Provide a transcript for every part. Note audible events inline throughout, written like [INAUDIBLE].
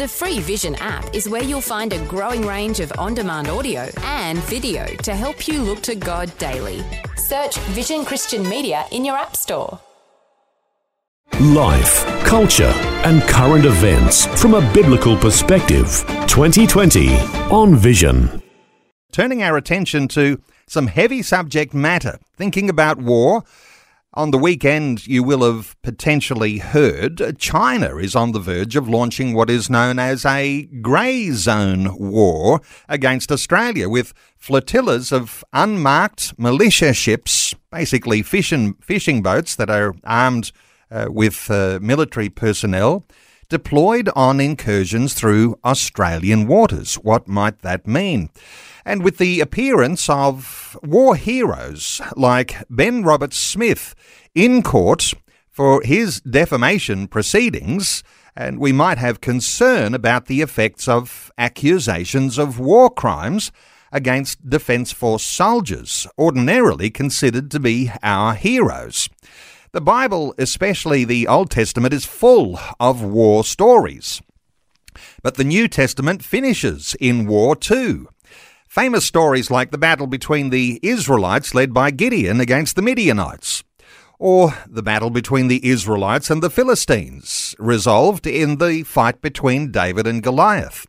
The free Vision app is where you'll find a growing range of on demand audio and video to help you look to God daily. Search Vision Christian Media in your App Store. Life, culture, and current events from a biblical perspective. 2020 on Vision. Turning our attention to some heavy subject matter, thinking about war. On the weekend, you will have potentially heard China is on the verge of launching what is known as a grey zone war against Australia with flotillas of unmarked militia ships, basically fishing, fishing boats that are armed uh, with uh, military personnel, deployed on incursions through Australian waters. What might that mean? And with the appearance of war heroes like Ben Robert Smith in court for his defamation proceedings, and we might have concern about the effects of accusations of war crimes against Defence Force soldiers, ordinarily considered to be our heroes. The Bible, especially the Old Testament, is full of war stories. But the New Testament finishes in war too. Famous stories like the battle between the Israelites led by Gideon against the Midianites, or the battle between the Israelites and the Philistines, resolved in the fight between David and Goliath.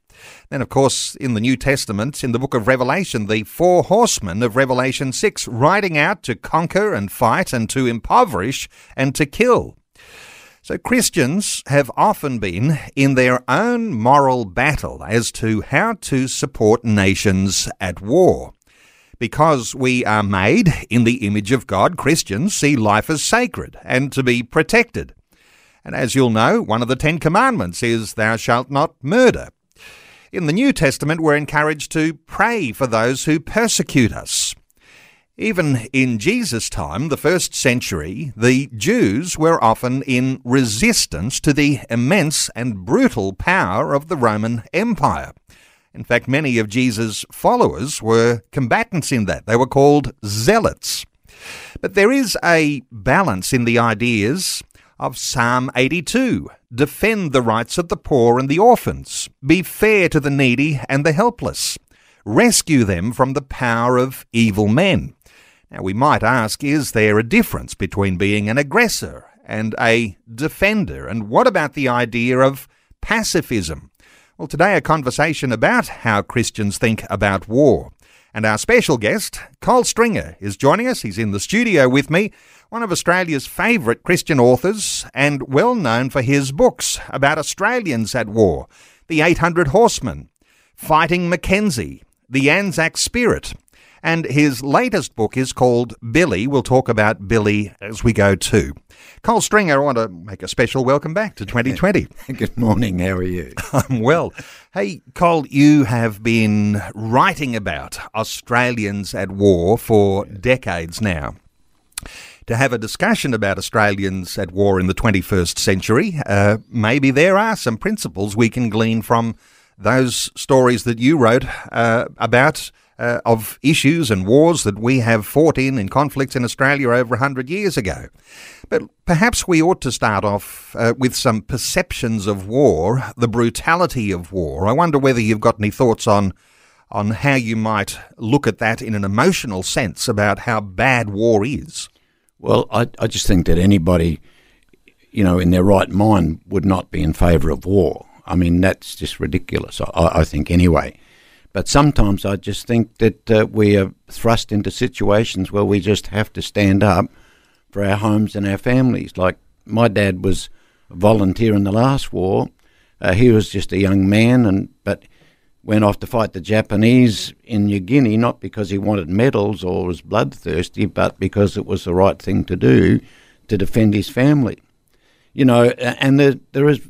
Then, of course, in the New Testament, in the book of Revelation, the four horsemen of Revelation 6 riding out to conquer and fight and to impoverish and to kill. So Christians have often been in their own moral battle as to how to support nations at war. Because we are made in the image of God, Christians see life as sacred and to be protected. And as you'll know, one of the Ten Commandments is, Thou shalt not murder. In the New Testament, we're encouraged to pray for those who persecute us. Even in Jesus' time, the first century, the Jews were often in resistance to the immense and brutal power of the Roman Empire. In fact, many of Jesus' followers were combatants in that. They were called zealots. But there is a balance in the ideas of Psalm 82 defend the rights of the poor and the orphans, be fair to the needy and the helpless, rescue them from the power of evil men. Now, we might ask is there a difference between being an aggressor and a defender? And what about the idea of pacifism? Well, today, a conversation about how Christians think about war. And our special guest, Col Stringer, is joining us. He's in the studio with me, one of Australia's favourite Christian authors and well known for his books about Australians at war The 800 Horsemen, Fighting Mackenzie, The Anzac Spirit, and his latest book is called Billy. We'll talk about Billy as we go too. Col Stringer, I want to make a special welcome back to [LAUGHS] 2020. Good morning. How are you? [LAUGHS] I'm well. Hey, Col, you have been writing about Australians at war for decades now. To have a discussion about Australians at war in the 21st century, uh, maybe there are some principles we can glean from those stories that you wrote uh, about uh, of issues and wars that we have fought in in conflicts in Australia over 100 years ago. But perhaps we ought to start off uh, with some perceptions of war, the brutality of war. I wonder whether you've got any thoughts on on how you might look at that in an emotional sense about how bad war is. Well, I, I just think that anybody, you know, in their right mind would not be in favour of war. I mean, that's just ridiculous, I, I think, anyway. But sometimes I just think that uh, we are thrust into situations where we just have to stand up for our homes and our families. Like my dad was a volunteer in the last war. Uh, he was just a young man, and but went off to fight the Japanese in New Guinea not because he wanted medals or was bloodthirsty, but because it was the right thing to do to defend his family. You know, and there, there is.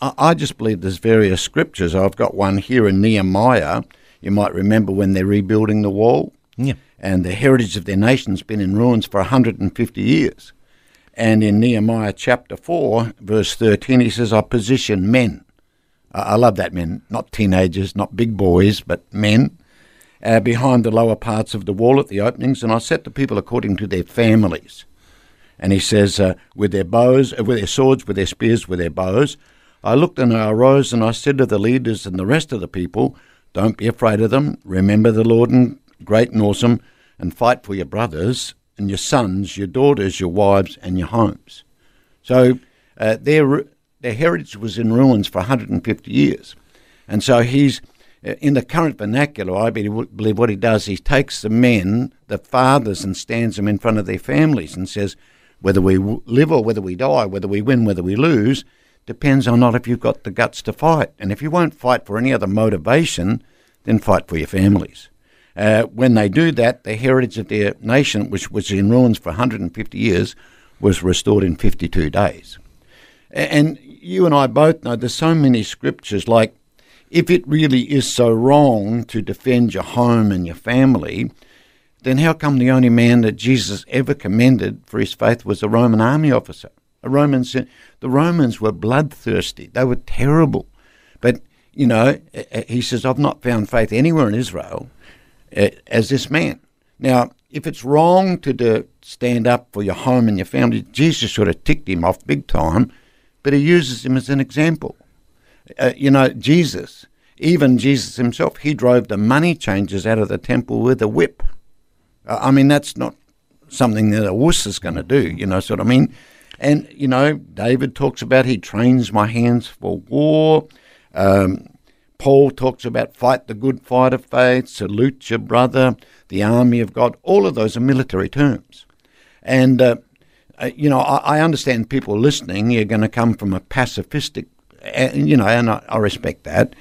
I just believe there's various scriptures. I've got one here in Nehemiah you might remember when they're rebuilding the wall. Yeah. And the heritage of their nation's been in ruins for 150 years. And in Nehemiah chapter 4, verse 13, he says, I position men. I love that men, not teenagers, not big boys, but men, uh, behind the lower parts of the wall at the openings, and I set the people according to their families. And he says, uh, with their bows, uh, with their swords, with their spears, with their bows, I looked and I arose and I said to the leaders and the rest of the people, Don't be afraid of them. Remember the Lord and great and awesome, and fight for your brothers and your sons, your daughters, your wives, and your homes. So uh, their, their heritage was in ruins for 150 years. And so he's, uh, in the current vernacular, I believe what he does, he takes the men, the fathers, and stands them in front of their families and says, whether we live or whether we die, whether we win, whether we lose, depends on not if you've got the guts to fight. And if you won't fight for any other motivation, then fight for your families. Uh, when they do that, the heritage of their nation, which was in ruins for 150 years, was restored in 52 days. And you and I both know there's so many scriptures like, if it really is so wrong to defend your home and your family, then how come the only man that Jesus ever commended for his faith was a Roman army officer? A Roman, the Romans were bloodthirsty. They were terrible. But, you know, he says, I've not found faith anywhere in Israel as this man. Now, if it's wrong to do, stand up for your home and your family, Jesus sort of ticked him off big time, but he uses him as an example. Uh, you know, Jesus, even Jesus himself, he drove the money changers out of the temple with a whip. I mean, that's not something that a wuss is going to do, you know, of I mean. And, you know, David talks about he trains my hands for war. Um, Paul talks about fight the good fight of faith, salute your brother, the army of God. All of those are military terms. And, uh, uh, you know, I, I, understand people listening, you're going to come from a pacifistic, you know, and I, I respect that.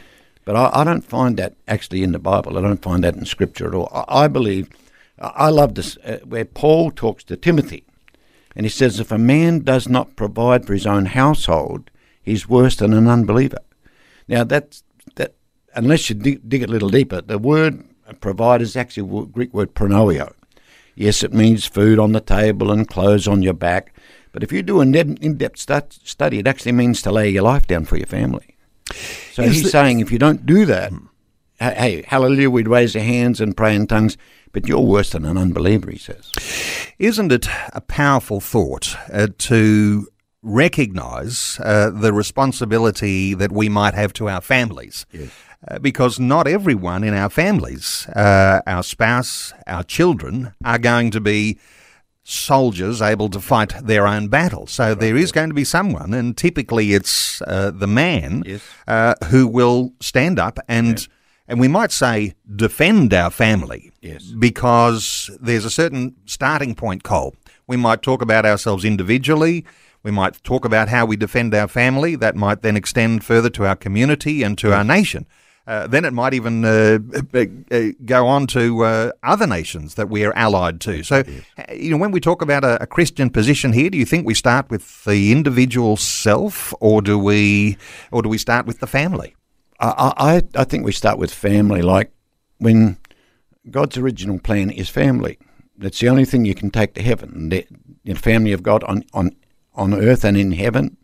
But I, I, don't find that actually in the Bible. I don't find that in Scripture at all. I, I believe, I love this, uh, where Paul talks to Timothy and he says, if a man does not provide for his own household, he's worse than an unbeliever. Now, that's, that, unless you dig, dig a little deeper, the word provide is actually a Greek word pronoio. Yes, it means food on the table and clothes on your back. But if you do an in depth study, it actually means to lay your life down for your family. So is he's the, saying if you don't do that, hmm. hey, hallelujah, we'd raise our hands and pray in tongues, but you're worse than an unbeliever, he says. Isn't it a powerful thought uh, to recognize uh, the responsibility that we might have to our families? Yes. Uh, because not everyone in our families, uh, our spouse, our children, are going to be soldiers able to fight their own battle. So right, there is going to be someone, and typically it's uh, the man yes. uh, who will stand up and. Yeah and we might say defend our family. Yes. Because there's a certain starting point, Col. We might talk about ourselves individually. We might talk about how we defend our family. That might then extend further to our community and to yes. our nation. Uh, then it might even uh, uh, go on to uh, other nations that we are allied to. So, yes. Uh, you know, when we talk about a, a, Christian position here, do you think we start with the individual self, or do we, or do we start with the family? I, I, I think we start with family. Like when God's original plan is family. That's the only thing you can take to heaven. The, the family of God on, on on earth and in heaven.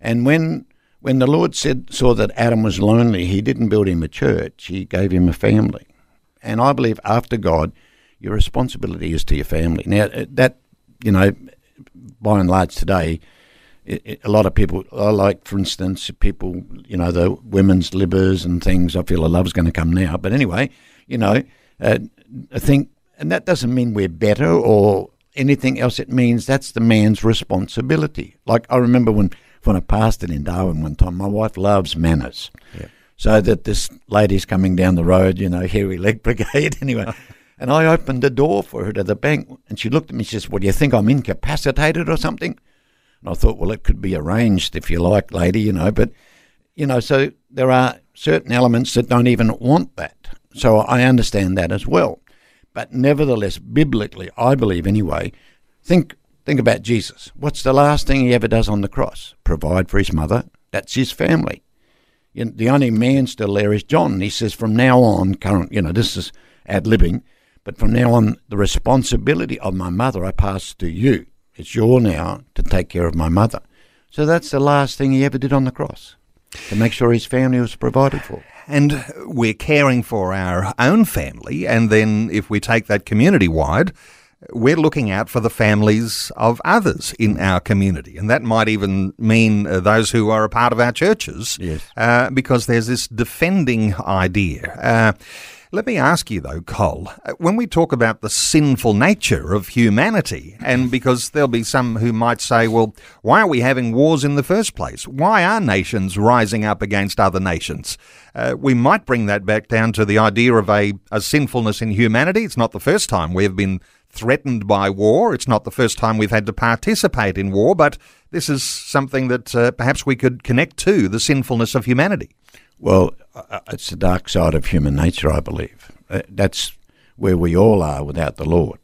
And when when the Lord said saw that Adam was lonely, He didn't build him a church. He gave him a family. And I believe after God, your responsibility is to your family. Now uh, that you know, by and large today, it, it, a lot of people, I like, for instance, people, you know, the women's libbers and things. I feel a love's going to come now. But anyway, you know, uh, I think, and that doesn't mean we're better or anything else. It means that's the man's responsibility. Like I remember when, when I pastored in Darwin one time, my wife loves manners. Yeah. So that this lady's coming down the road, you know, hairy leg [LAUGHS] brigade anyway. [LAUGHS] and I opened the door for her to the bank and she looked at me and she says, Well, do you think I'm incapacitated or something? And I thought, well, it could be arranged if you like, lady, you know. But, you know, so there are certain elements that don't even want that. So I understand that as well. But nevertheless, biblically, I believe anyway, think think about Jesus. What's the last thing he ever does on the cross? Provide for his mother. That's his family. You know, the only man still there is John. He says, from now on, current, you know, this is ad libbing, but from now on, the responsibility of my mother I pass to you. It's your now to take care of my mother. So that's the last thing he ever did on the cross, to make sure his family was provided for. And we're caring for our own family, and then if we take that community wide, we're looking out for the families of others in our community. And that might even mean uh, those who are a part of our churches, Yes. uh, because there's this defending idea. Uh, let me ask you though, Col, uh, when we talk about the sinful nature of humanity, and because there'll be some who might say, well, why are we having wars in the first place? Why are nations rising up against other nations? Uh, we might bring that back down to the idea of a, a sinfulness in humanity. It's not the first time we've been threatened by war. It's not the first time we've had to participate in war, but this is something that uh, perhaps we could connect to the sinfulness of humanity. Well, uh, it's the dark side of human nature, I believe. Uh, that's where we all are without the Lord.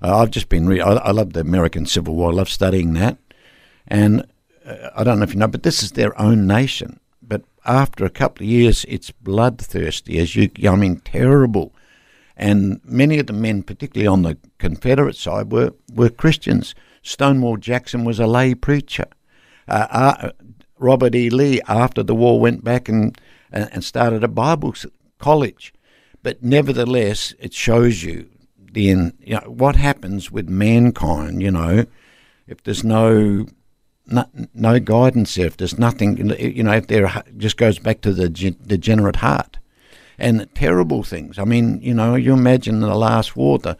Uh, I've just been, re- I, love the American Civil War, I love studying that. And uh, I don't know if you know, but this is their own nation. But after a couple of years, it's bloodthirsty, as you, I mean, terrible. And many of the men, particularly on the Confederate side, were, were Christians. Stonewall Jackson was a lay preacher. Uh, uh, Robert E. Lee, after the war, went back and, and, and started a Bible college. But nevertheless, it shows you the you know, what happens with mankind. You know, if there's no no, no guidance if there's nothing, you know, if there just goes back to the degenerate heart and terrible things. I mean, you know, you imagine the last war. The,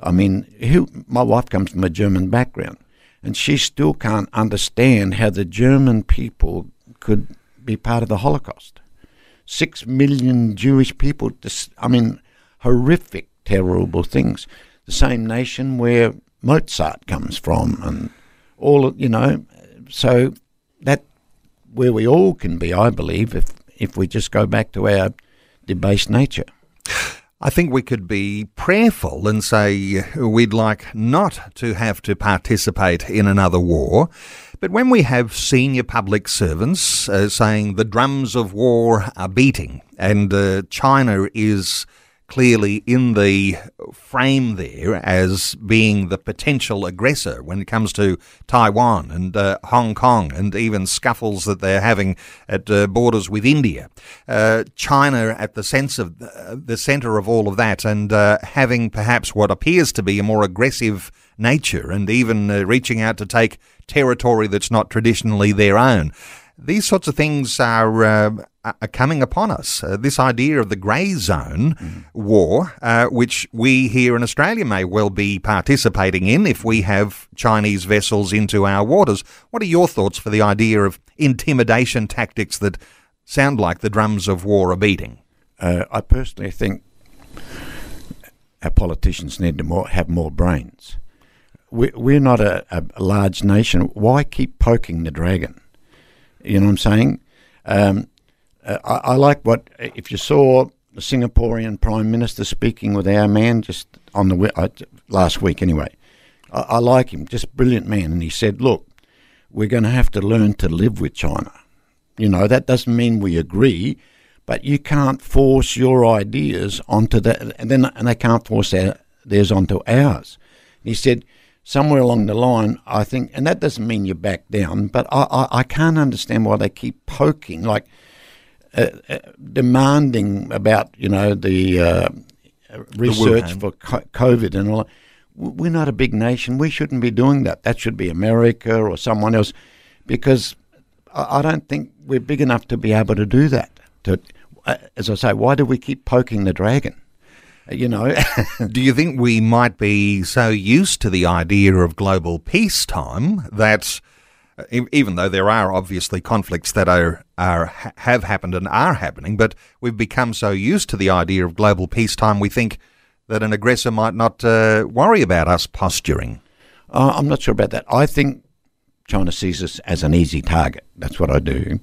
I mean, who, my wife comes from a German background, and she still can't understand how the German people could be part of the Holocaust. Six million Jewish people. I mean, horrific, terrible things. The same nation where Mozart comes from, and all you know. So that where we all can be, I believe, if if we just go back to our debased nature. I think we could be prayerful and say we'd like not to have to participate in another war. But when we have senior public servants uh, saying the drums of war are beating and uh, China is clearly in the frame there as being the potential aggressor when it comes to Taiwan and uh, Hong Kong and even scuffles that they're having at uh, borders with India. Uh, China at the sense of the, the center of all of that and uh, having perhaps what appears to be a more aggressive nature and even uh, reaching out to take territory that's not traditionally their own. These sorts of things are uh, are coming upon us. Uh, this idea of the grey zone war, uh, which we here in Australia may well be participating in if we have Chinese vessels into our waters. What are your thoughts for the idea of intimidation tactics that sound like the drums of war are beating? Uh, I personally think our politicians need to more, have more brains. We, we're not a, a, large nation. Why keep poking the dragon? You know what I'm saying? Um, uh, I, I like what if you saw the Singaporean Prime Minister speaking with our man just on the wi- uh, last week anyway. I, I like him, just brilliant man, and he said, "Look, we're going to have to learn to live with China. You know that doesn't mean we agree, but you can't force your ideas onto that, and then and they can't force their, theirs onto ours." He said somewhere along the line, I think, and that doesn't mean you back down, but I, I, I can't understand why they keep poking, like uh, uh, demanding about, you know, the uh, research Wuhan. for COVID and all. that. We're not a big nation. We shouldn't be doing that. That should be America or someone else, because I, I don't think we're big enough to be able to do that. To, uh, as I say, why do we keep poking the dragon? You know, [LAUGHS] Do you think we might be so used to the idea of global peacetime that, uh, even though there are obviously conflicts that are, are have happened and are happening, but we've become so used to the idea of global peacetime, we think that an aggressor might not uh, worry about us posturing. Uh, I'm not sure about that. I think China sees us as an easy target. That's what I do.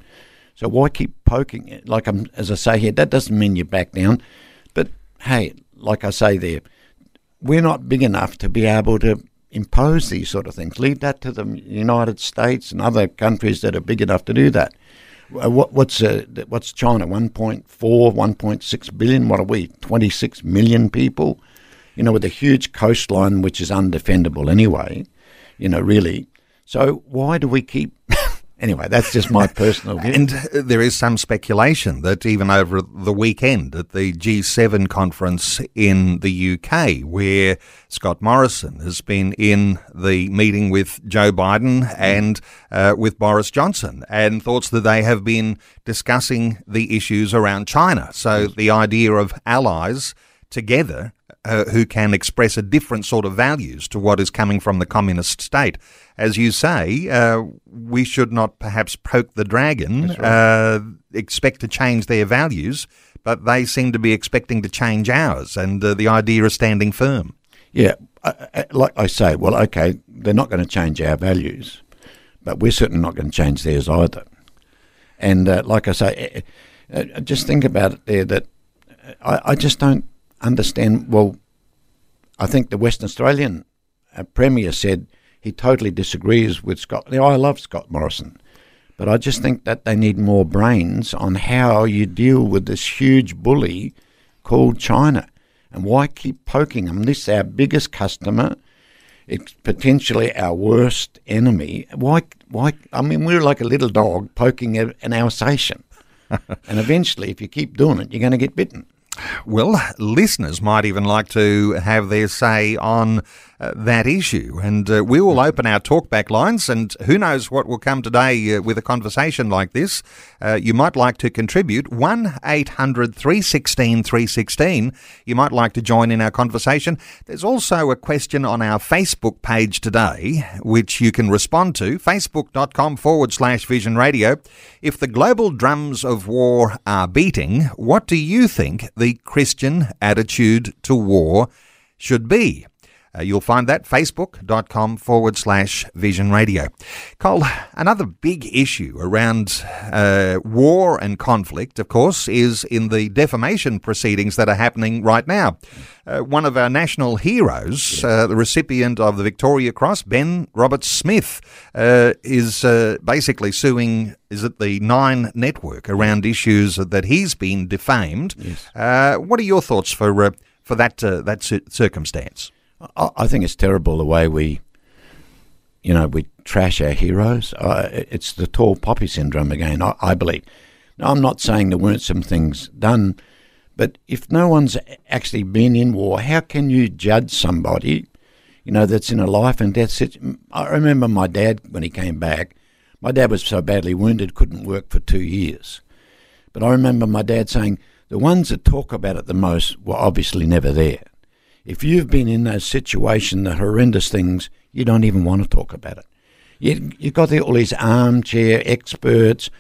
So why keep poking it? Like I'm, as I say here, that doesn't mean you back down. But hey, like I say there, we're not big enough to be able to impose these sort of things. Leave that to the United States and other countries that are big enough to do that. Uh, What, what's uh, what's China? 1.4, 1.6 billion. What are we? 26 million people. You know, with a huge coastline which is undefendable anyway. You know, really. So why do we keep Anyway, that's just my personal view. And uh, there is some speculation that even over the weekend at the G7 conference in the UK, where Scott Morrison has been in the meeting with Joe Biden and uh, with Boris Johnson, and thoughts that they have been discussing the issues around China. So the idea of allies together uh, who can express a different sort of values to what is coming from the communist state. As you say, uh, we should not perhaps poke the dragon, right. uh, expect to change their values, but they seem to be expecting to change ours, and uh, the idea is standing firm. Yeah, like I say, well, okay, they're not going to change our values, but we're certainly not going to change theirs either. And uh, like I say, uh, just think about it there that I, I just don't understand. Well, I think the Western Australian uh, Premier said he totally disagrees with Scott. Now, I love Scott Morrison, but I just think that they need more brains on how you deal with this huge bully called China. And why keep poking them? This is our biggest customer. It's potentially our worst enemy. Why? Why? I mean, we're like a little dog poking an Alsatian. [LAUGHS] and eventually, if you keep doing it, you're going to get bitten. Well, listeners might even like to have their say on uh, that issue. And uh, we will open our talkback lines, and who knows what will come today uh, with a conversation like this. Uh, you might like to contribute 1 800 316 316. You might like to join in our conversation. There's also a question on our Facebook page today, which you can respond to facebook.com forward slash vision radio. If the global drums of war are beating, what do you think the Christian attitude to war should be? Uh, you'll find that facebook.com forward slash vision radio. Col, another big issue around uh, war and conflict, of course, is in the defamation proceedings that are happening right now. Uh, one of our national heroes, uh, the recipient of the Victoria Cross, Ben Roberts Smith, uh, is uh, basically suing. Is it the Nine Network around issues that he's been defamed? Yes. what are your thoughts for for that that circumstance? I, think it's terrible the way we, you know, we trash our heroes. Uh, it's the tall poppy syndrome again, I, I believe. Now, I'm not saying there weren't some things done, but if no one's actually been in war, how can you judge somebody, you know, that's in a life and death situation? I remember my dad when he came back. My dad was so badly wounded, couldn't work for two years. But I remember my dad saying, the ones that talk about it the most were obviously never there if you've been in that situation, the horrendous things, you don't even want to talk about it. You, you've got the, all these armchair experts.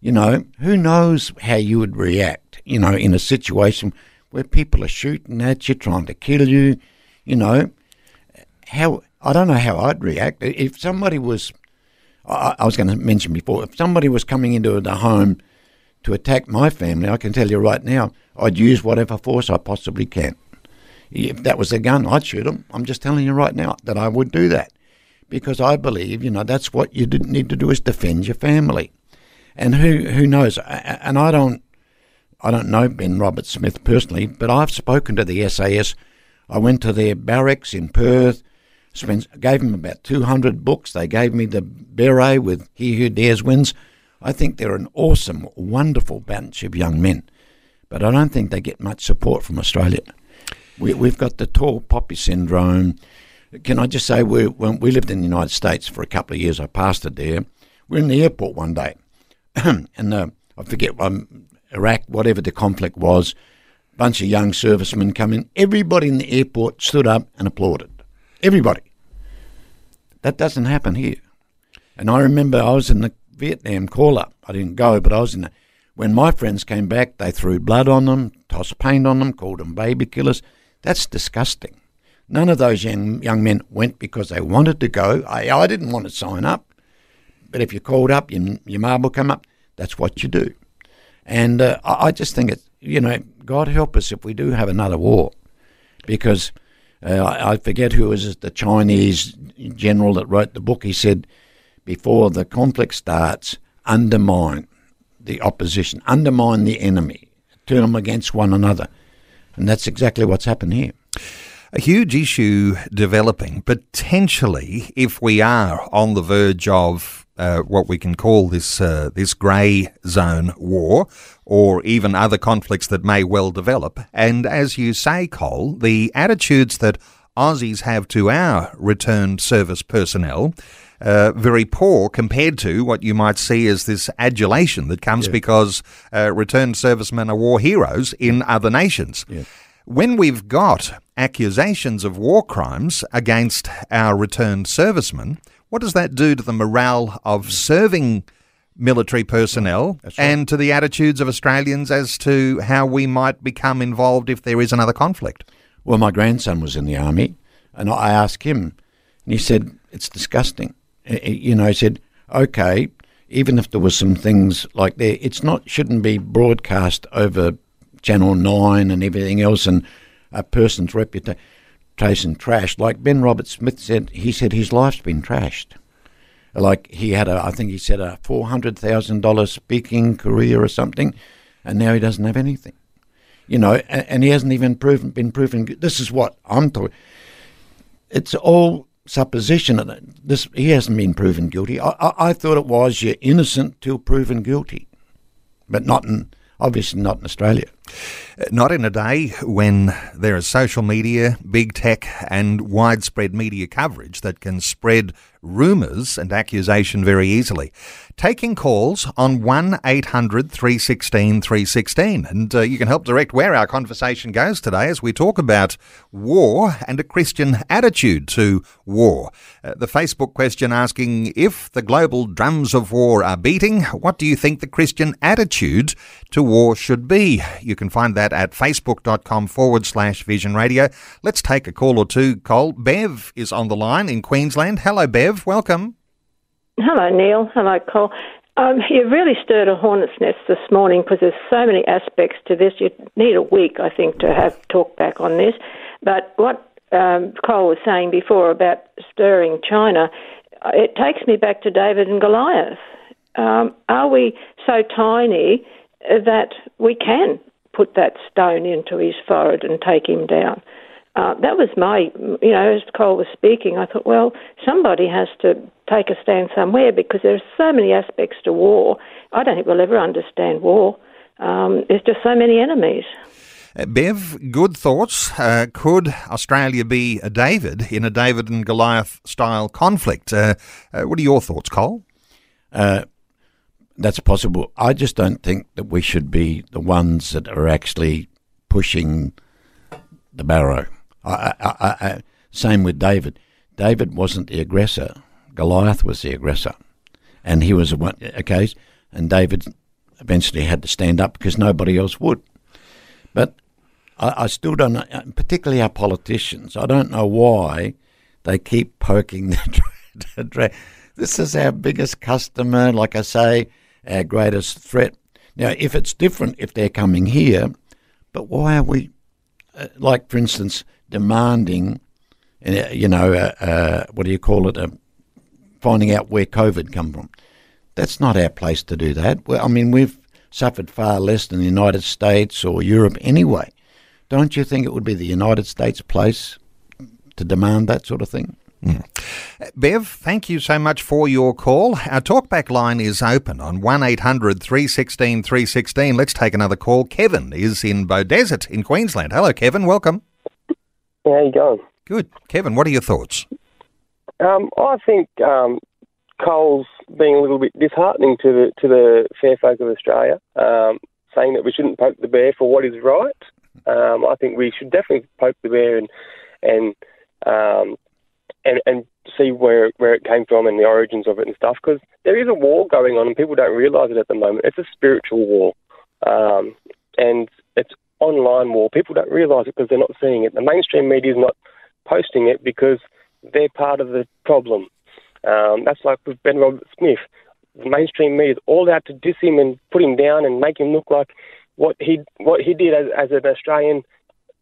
You know, who knows how you would react, you know, in a situation where people are shooting at you, trying to kill you, you know. How I don't know how I'd react. If somebody was, I, I was going to mention before, if somebody was coming into the home to attack my family, I can tell you right now, I'd use whatever force I possibly can. If that was a gun, I'd shoot them. I'm just telling you right now that I would do that because I believe, you know, that's what you need to do is defend your family. And who who knows? And I don't I don't know Ben Robert Smith personally, but I've spoken to the SAS. I went to their barracks in Perth. Spent, gave them about 200 books. They gave me the beret with He Who Dares Wins. I think they're an awesome, wonderful bunch of young men. But I don't think they get much support from Australia. We, we've got the tall poppy syndrome. Can I just say, we, when we lived in the United States for a couple of years, I pastored there. We are in the airport one day, [CLEARS THROAT] and uh, I forget, um, Iraq, whatever the conflict was, a bunch of young servicemen come in. Everybody in the airport stood up and applauded. Everybody. That doesn't happen here. And I remember I was in the Vietnam call up. I didn't go, but I was in the. When my friends came back, they threw blood on them, tossed paint on them, called them baby killers. That's disgusting. None of those young, young men went because they wanted to go. I, I didn't want to sign up. But if you're called up, your, your marble come up, that's what you do. And uh, I, I, just think it's, you know, God help us if we do have another war. Because uh, I, I forget who was the Chinese general that wrote the book. He said, before the conflict starts, undermine the opposition, undermine the enemy, turn them against one another. And that's exactly what's happened here. A huge issue developing, potentially, if we are on the verge of uh, what we can call this uh, this grey zone war, or even other conflicts that may well develop. And as you say, Col, the attitudes that Aussies have to our returned service personnel. Uh, very poor compared to what you might see as this adulation that comes yeah. because uh, returned servicemen are war heroes in other nations. Yeah. When we've got accusations of war crimes against our returned servicemen, what does that do to the morale of serving military personnel right. and to the attitudes of Australians as to how we might become involved if there is another conflict? Well, my grandson was in the army, and I asked him, and he said, It's disgusting. Uh, uh, you know, said, Okay, even if there were some things like there, it's not shouldn't be broadcast over Channel 9 and everything else, and a person's reputation trashed. Like Ben Robert Smith said, he said his life's been trashed. Like he had a, I think he said a four hundred thousand dollars speaking career or something, and now he doesn't have anything. You know, and, and he hasn't even proven been proven. This is what I'm talking. It's all supposition. This he hasn't been proven guilty. I, I, I thought it was you're innocent till proven guilty, but not in obviously not in Australia. Not in a day when there is social media, big tech, and widespread media coverage that can spread rumours and accusation very easily. Taking calls on 1 800 316 316. And uh, you can help direct where our conversation goes today as we talk about war and a Christian attitude to war. Uh, the Facebook question asking if the global drums of war are beating, what do you think the Christian attitude to war should be? You can find that at facebook.com forward slash vision radio. Let's take a call or two. Col, Bev is on the line in Queensland. Hello, Bev. Welcome. Hello, Neil. Hello, Col. Um, you really stirred a hornet's nest this morning because there's so many aspects to this. You need a week, I think, to have talk back on this. But what um, Col was saying before about stirring China, it takes me back to David and Goliath. Um, are we so tiny that we can put that stone into his forehead and take him down? Uh, that was my, you know, as Col was speaking, I thought, well, somebody has to take a stand somewhere because there are so many aspects to war. I don't think we'll ever understand war. Um, there's just so many enemies. Uh, Bev, good thoughts. Uh, could Australia be a David in a David and Goliath style conflict? Uh, uh what are your thoughts, Col? Uh, that's possible. I just don't think that we should be the ones that are actually pushing the barrow. I, I, I, same with David. David wasn't the aggressor. Goliath was the aggressor, and he was a one. Okay, and David eventually had to stand up because nobody else would. But I, I still don't know, particularly our politicians. I don't know why they keep poking [LAUGHS] the drag. This is our biggest customer, like I say, our greatest threat. Now, if it's different, if they're coming here, but why are we, uh, like for instance, demanding, uh, you know, uh, uh, what do you call it, uh, finding out where COVID come from. That's not our place to do that. Well, I mean, we've suffered far less than the United States or Europe anyway. Don't you think it would be the United States' place to demand that sort of thing? Mm. Bev, thank you so much for your call. Our talkback line is open on 800 316 316. Let's take another call. Kevin is in Beaudesert in Queensland. Hello, Kevin. Welcome. How you going? Good. Kevin, what are your thoughts? Um, I think um, Col's being a little bit disheartening to the to the fair folk of Australia, um, saying that we shouldn't poke the bear for what is right. Um, I think we should definitely poke the bear and and um, and and see where where it came from and the origins of it and stuff. Because there is a war going on and people don't realise it at the moment. It's a spiritual war, um, and it's online war. People don't realise it because they're not seeing it. The mainstream media is not posting it because they're part of the problem. Um, that's like with Ben Robert Smith. The mainstream media is all out to diss him and put him down and make him look like what he what he did as, as an Australian,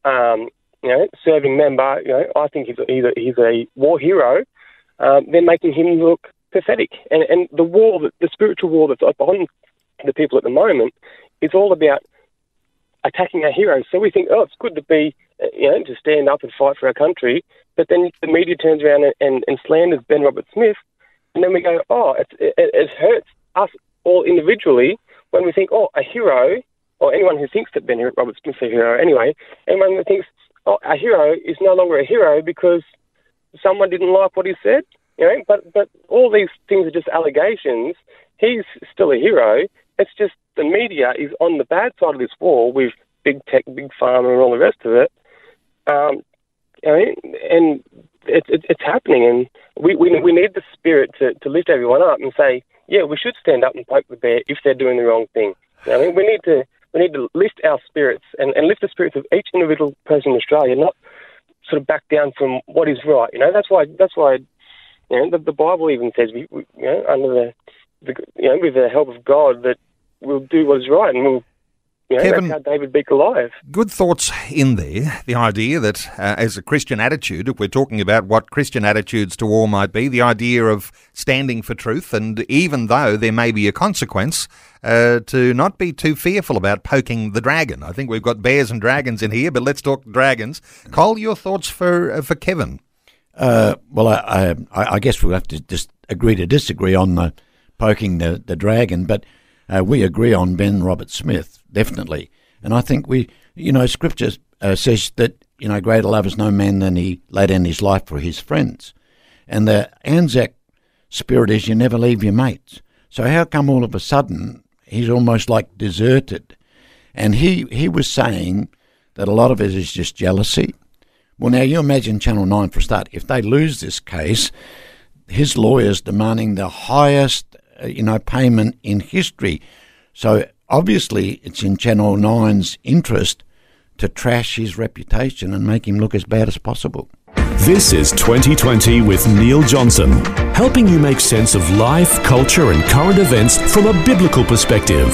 um, you know, serving member. You know, I think he's a, he's a, he's a war hero. Um, they're making him look pathetic, and and the war, the spiritual war that's on the people at the moment, is all about attacking our heroes. So we think, oh, it's good to be, you know, to stand up and fight for our country. But then the media turns around and, and, and slanders Ben Robert Smith and then we go, oh, it, it, it hurts us all individually when we think, oh, a hero, or anyone who thinks that Ben Robert Smith's a hero anyway, anyone who thinks, a hero is no longer a hero because someone didn't like what he said, you know, but, but all these things are just allegations. He's still a hero. It's just the media is on the bad side of this war with big tech, big pharma, and all the rest of it. Um, you know, and it, it, it's happening, and we, we we need the spirit to, to lift everyone up and say, yeah, we should stand up and poke the bear if they're doing the wrong thing. I mean, we need to we need to lift our spirits and, and lift the spirits of each individual person in Australia, not sort of back down from what is right. You know, that's why that's why you know the, the Bible even says we, we you know under the, the you know with the help of God that we'll do what is right and we'll you know, Kevin- that's how David beat Goliath. Good thoughts in there. The idea that, uh, as a Christian attitude, if we're talking about what Christian attitudes to war might be, the idea of standing for truth, and even though there may be a consequence, uh, to not be too fearful about poking the dragon. I think we've got bears and dragons in here, but let's talk dragons. Col, your thoughts for uh, for Kevin? Uh, well, I, I, I guess we'll have to just agree to disagree on the poking the, the dragon, but uh, we agree on Ben Robert Smith, definitely. And I think we, you know, Scripture uh, says that, you know, greater love is no man than he laid down his life for his friends. And the Anzac spirit is you never leave your mates. So how come all of a sudden he's almost like deserted? And he, he was saying that a lot of it is just jealousy. Well, now you imagine Channel 9 for a start. If they lose this case, his lawyers demanding the highest, uh, you know, payment in history. So obviously, it's in Channel 9's interest to trash his reputation and make him look as bad as possible. This is 2020 with Neil Johnson, helping you make sense of life, culture, and current events from a biblical perspective.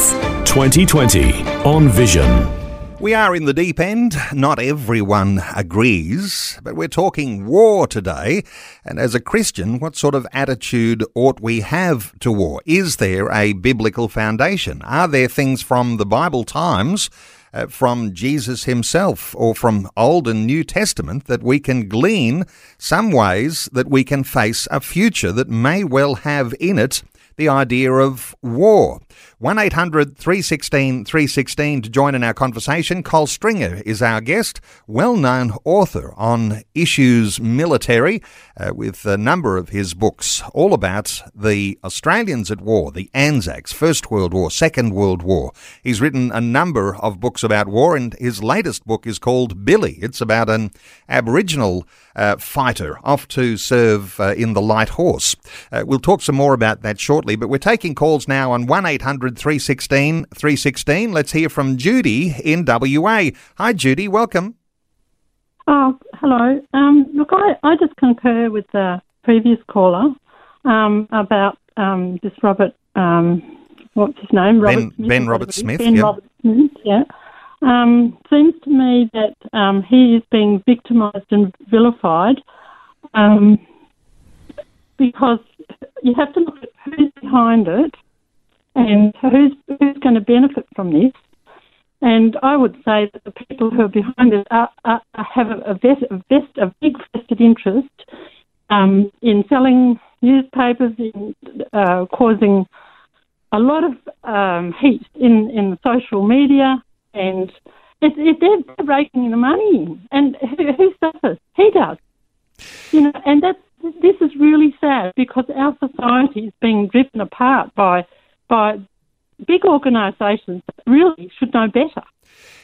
2020 on Vision. We are in the deep end. Not everyone agrees, but we're talking war today. And as a Christian, what sort of attitude ought we have to war? Is there a biblical foundation? Are there things from the Bible times, uh, from Jesus himself, or from Old and New Testament that we can glean some ways that we can face a future that may well have in it the idea of war. 1 800 316 316 to join in our conversation. Col Stringer is our guest, well known author on issues military, uh, with a number of his books all about the Australians at war, the Anzacs, First World War, Second World War. He's written a number of books about war, and his latest book is called Billy. It's about an Aboriginal uh, fighter off to serve uh, in the Light Horse. Uh, we'll talk some more about that shortly, but we're taking calls now on 1 800 316 316. Let's hear from Judy in WA. Hi, Judy. Welcome. Oh, hello. Um, look, I, I just concur with the previous caller um, about um, this Robert, um, what's his name? Ben- Smith, Ben Robert whatever it is. Smith, Ben yeah. Robert Smith, yeah. Um, seems to me that um, he is being victimised and vilified um, because you have to look at who's behind it and who's, who's going to benefit from this. And I would say that the people who are behind it are, are, have a, vest, a, vest, a big vested interest um, in selling newspapers, in uh, causing a lot of um, heat in, in social media, and it, it, they're, raking the money. And who, who suffers? He does. You know, and that's this is really sad because our society is being driven apart by by big organisations really should know better.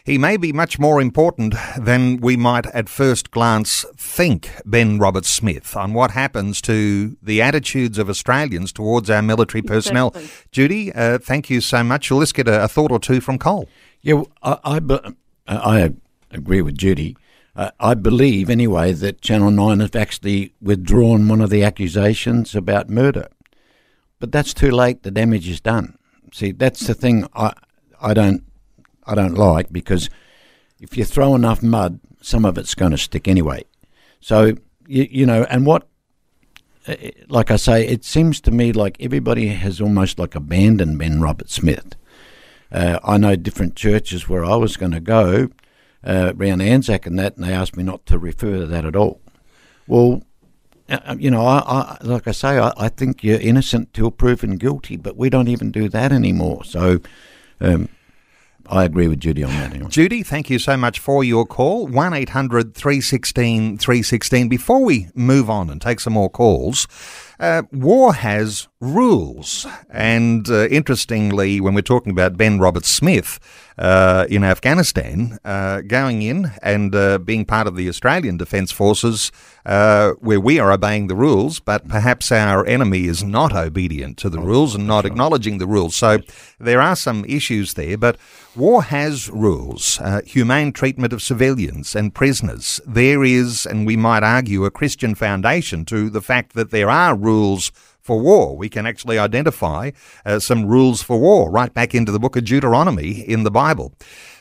He may be much more important than we might at first glance think, Ben Robert Smith, on what happens to the attitudes of Australians towards our military personnel. Exactly. Judy, uh, thank you so much. Let's get a, a thought or two from Col. Yeah, well, I, I, I agree with Judy. Uh, I believe, anyway, that Channel 9 have actually withdrawn one of the accusations about murder. But that's too late. The damage is done. See, that's the thing I, I don't, I don't like because if you throw enough mud, some of it's going to stick anyway. So you, you know, and what, uh, like I say, it seems to me like everybody has almost like abandoned Ben Robert Smith. Uh, I know different churches where I was going to go uh, around Anzac and that, and they asked me not to refer to that at all. Well, uh, you know, I, I, like I say, I, I, think you're innocent till proven guilty, but we don't even do that anymore. So, um, I agree with Judy on that. Anyway. Judy, thank you so much for your call. 1 800 316 316. Before we move on and take some more calls, uh, war has rules. And uh, interestingly, when we're talking about Ben Robert Smith uh, in Afghanistan, uh, going in and uh, being part of the Australian Defence Forces, uh, where we are obeying the rules, but perhaps our enemy is not obedient to the oh, rules and not acknowledging the rules. So there are some issues there, but war has rules. humane treatment of civilians and prisoners. There is, and we might argue, a Christian foundation to the fact that there are rules for war. We can actually identify uh, some rules for war right back into the book of Deuteronomy in the Bible.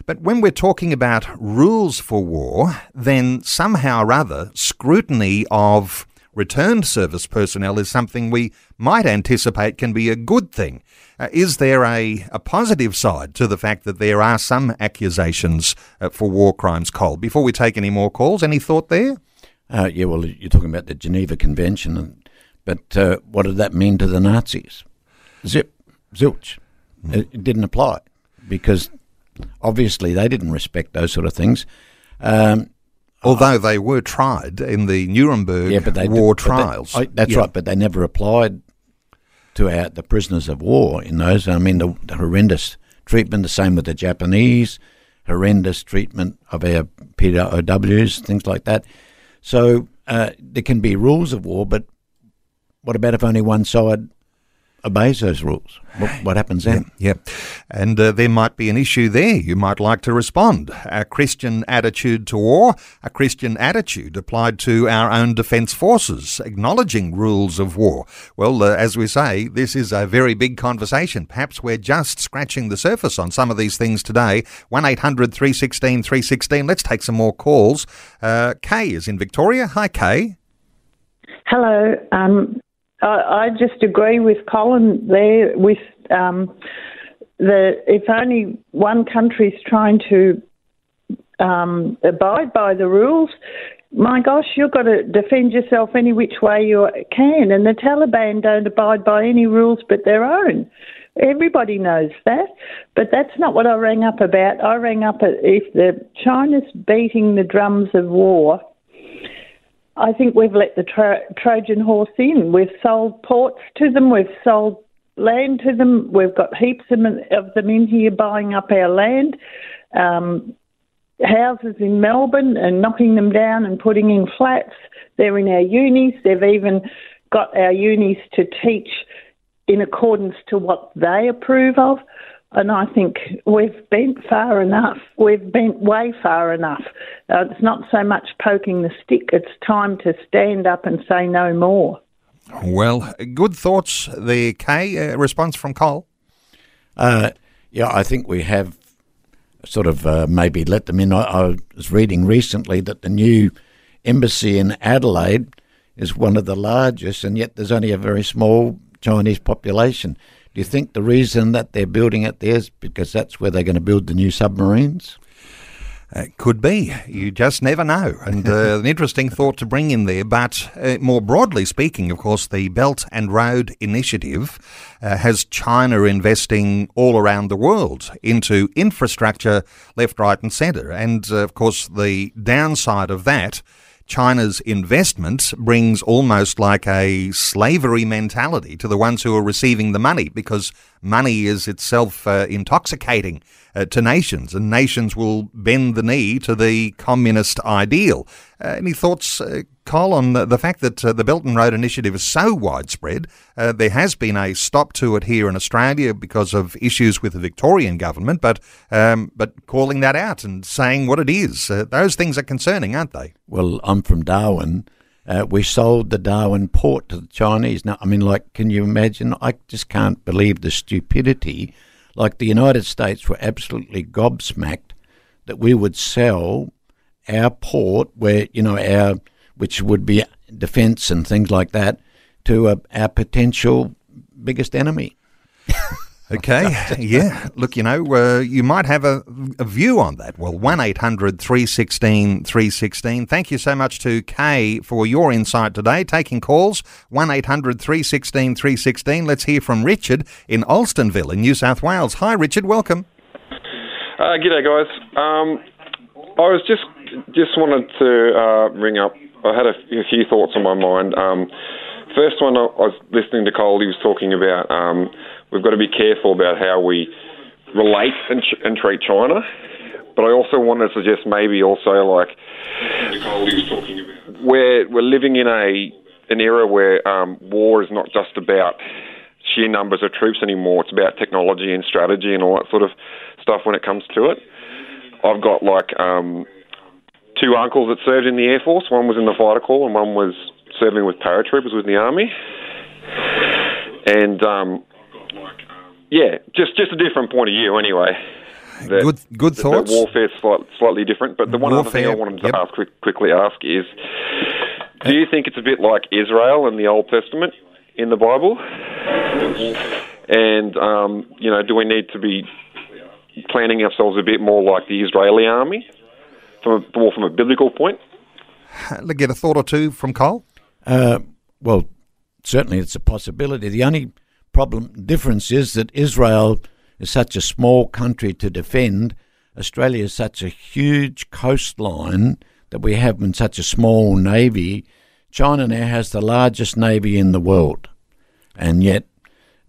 But when we're talking about rules for war, then somehow or other, scrutiny of returned service personnel is something we might anticipate can be a good thing. Uh, is there a, a positive side to the fact that there are some accusations uh, for war crimes, Col? Before we take any more calls, any thought there? Uh, yeah, well, you're talking about the Geneva Convention, and but uh, what did that mean to the Nazis? Zip, zilch. Mm. It, it, didn't apply because obviously they didn't respect those sort of things. Um, Although they were tried in the Nuremberg yeah, but they war did, trials. They, that's yeah. right, but they never applied to our, the prisoners of war in those. I mean, the, the horrendous treatment, the same with the Japanese, horrendous treatment of our POWs, things like that. So uh, there can be rules of war, but what about if only one side obeys those rules? What, what happens then? Yeah, yeah. and uh, there might be an issue there. You might like to respond. A Christian attitude to war, a Christian attitude applied to our own defence forces, acknowledging rules of war. Well, uh, as we say, this is a very big conversation. Perhaps we're just scratching the surface on some of these things today. 1 800 316 316. Let's take some more calls. Uh, Kay is in Victoria. Hi, Kay. Hello. Um, I, just agree with Colin there. With um, the if only one country's trying to um, abide by the rules, my gosh, you've got to defend yourself any which way you can. And the Taliban don't abide by any rules but their own. Everybody knows that, but that's not what I rang up about. I rang up if the China's beating the drums of war I think we've let the Tro- Trojan horse in. We've sold ports to them, we've sold land to them, we've got heaps of them in here buying up our land, um, houses in Melbourne and knocking them down and putting in flats. They're in our unis, they've even got our unis to teach in accordance to what they approve of. And I think we've bent far enough. We've bent way far enough. Uh, it's not so much poking the stick, it's time to stand up and say no more. Well, good thoughts there, Kay. Uh, response from Col? Uh, yeah, I think we have sort of uh, maybe let them in. I, I, was reading recently that the new embassy in Adelaide is one of the largest, and yet there's only a very small Chinese population. Do you think the reason that they're building it there is because that's where they're going to build the new submarines? It could be. You just never know. [LAUGHS] And uh, an interesting thought to bring in there. But uh, more broadly speaking, of course, the Belt and Road Initiative uh, has China investing all around the world into infrastructure left, right, and centre. And uh, of course, the downside of that China's investment brings almost like a slavery mentality to the ones who are receiving the money because money is itself uh, intoxicating uh, to nations, and nations will bend the knee to the communist ideal. Uh, any thoughts, uh, Col, on the, the fact that uh, the Belt and Road Initiative is so widespread? Uh, there has been a stop to it here in Australia because of issues with the Victorian government, but um, but calling that out and saying what it is, uh, those things are concerning, aren't they? Well, I'm from Darwin. Uh, we sold the Darwin port to the Chinese. Now, I mean, like, can you imagine? I just can't believe the stupidity like the United States were absolutely gobsmacked that we would sell our port, where you know our which would be defence and things like that, to our potential biggest enemy. [LAUGHS] Okay, [LAUGHS] yeah. Look, you know, uh, you might have a, a view on that. Well, 1 800 316 316. Thank you so much to Kay for your insight today. Taking calls 1 800 316 316. Let's hear from Richard in Alstonville in New South Wales. Hi, Richard. Welcome. Uh, g'day, guys. Um, I was just just wanted to uh, ring up. I had a, a few thoughts on my mind. Um, first one, I was listening to Col. He was talking about um, we've got to be careful about how we relate and, and treat China. But I also want to suggest maybe also like we're we're living in a an era where um, war is not just about sheer numbers of troops anymore. It's about technology and strategy and all that sort of stuff when it comes to it. I've got like um, two uncles that served in the Air Force. One was in the fighter corps and one was serving with paratroopers with the army. And um, yeah, just just a different point of view anyway. That, good good that, thoughts. That warfare's slight, slightly different. But the one Warfare, other thing I wanted to yep. ask quick, quickly ask is, do you think it's a bit like Israel in the Old Testament in the Bible? And um, you know, do we need to be planning ourselves a bit more like the Israeli army, from a, more from a biblical point? [LAUGHS] Let's get a thought or two from Col. Uh, well, certainly it's a possibility. The only problem difference is that Israel is such a small country to defend. Australia is such a huge coastline that we have in such a small navy. China now has the largest navy in the world, and yet,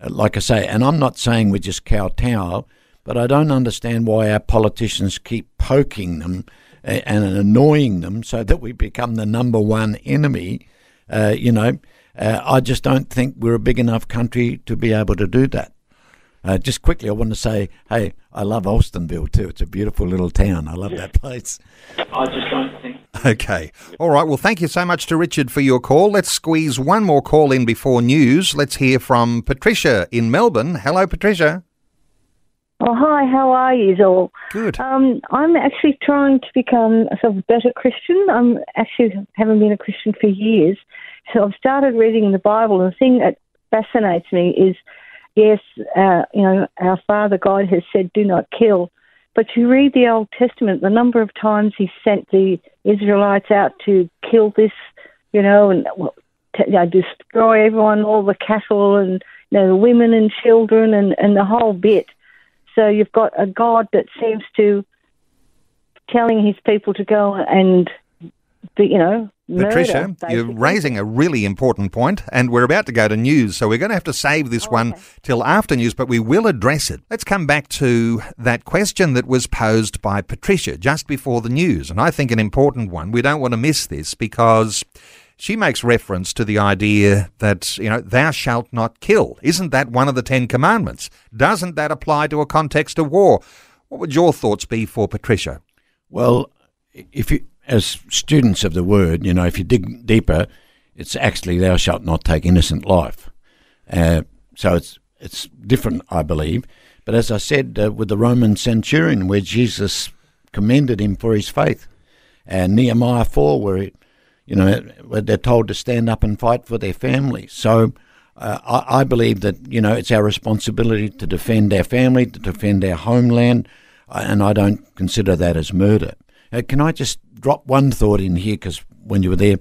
uh, like I say, and I'm not saying we're just kowtow, but I don't understand why our politicians keep poking them and annoying them so that we become the number one enemy. Uh, you know, uh, I just don't think we're a big enough country to be able to do that. Uh, just quickly, I want to say, hey, I love Alstonville too. It's a beautiful little town. I love that place. I just don't think. Okay. All right. Well, thank you so much to Richard for your call. Let's squeeze one more call in before news. Let's hear from Patricia in Melbourne. Hello, Patricia. Oh, hi, how are you all? Good. Um, I'm actually trying to become a sort of better Christian. I'm actually haven't been a Christian for years. So I've started reading the Bible, and the thing that fascinates me is yes, uh, you know, our Father God has said, do not kill. But you read the Old Testament, the number of times he sent the Israelites out to kill this, you know, and well, to, you know, destroy everyone, all the cattle and, you know, the women and children and, and the whole bit. So you've got a God that seems to telling his people to go and, be, you know, Patricia, murder, you're raising a really important point, and we're about to go to news, so we're going to have to save this oh, one till after news, but we will address it. Let's come back to that question that was posed by Patricia just before the news, and I think an important one. We don't want to miss this because she makes reference to the idea that, you know, thou shalt not kill. Isn't that one of the Ten Commandments? Doesn't that apply to a context of war? What would your thoughts be for Patricia? Well, if you, as students of the word, you know, if you dig deeper, it's actually thou shalt not take innocent life. Uh, so it's it's different, I believe. But as I said uh, with the Roman centurion, where Jesus commended him for his faith, and Nehemiah four, where it, you know where they're told to stand up and fight for their family. So. Uh, I, I believe that you know it's our responsibility to defend our family, to defend our homeland, uh, and I don't consider that as murder. Uh, can I just drop one thought in here because when you were there,